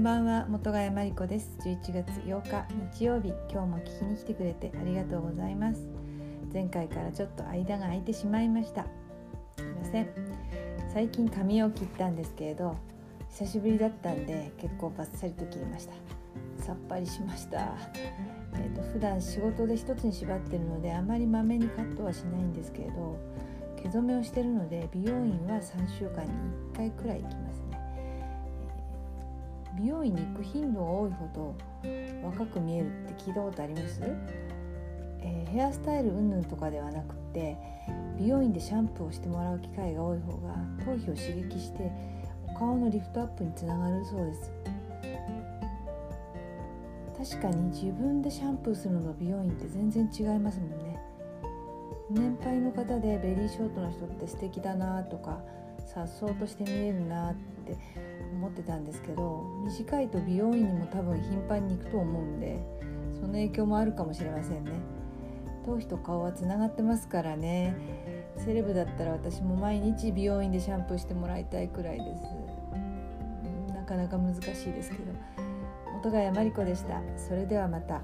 んばんは元ヶ谷真理子です。11月8日日曜日今日も聞きに来てくれてありがとうございます。前回からちょっと間が空いてしまいました。すいません。最近髪を切ったんですけれど久しぶりだったんで結構バッサリと切りました。さっぱりしました。えーと、普段仕事で一つに縛ってるのであまりまめにカットはしないんですけれど毛染めをしてるので美容院は3週間に1回くらい行きますね、美容院に行く頻度が多いほど若く見えるって聞いたことあります、えー、ヘアスタイル云々とかではなくって美容院でシャンプーをしてもらう機会が多い方が頭皮を刺激してお顔のリフトアップにつながるそうです。確かに自分でシャンプーするのと美容院って全然違いますもんね。年配の方でベリーショートの人って素敵だなとかさっそうとして見えるなって思ってたんですけど短いと美容院にも多分頻繁に行くと思うんでその影響もあるかもしれませんね。頭皮と顔はつながってますからね。セレブだったら私も毎日美容院でシャンプーしてもらいたいくらいです。なかなか難しいですけど。音谷真理子でした。それではまた。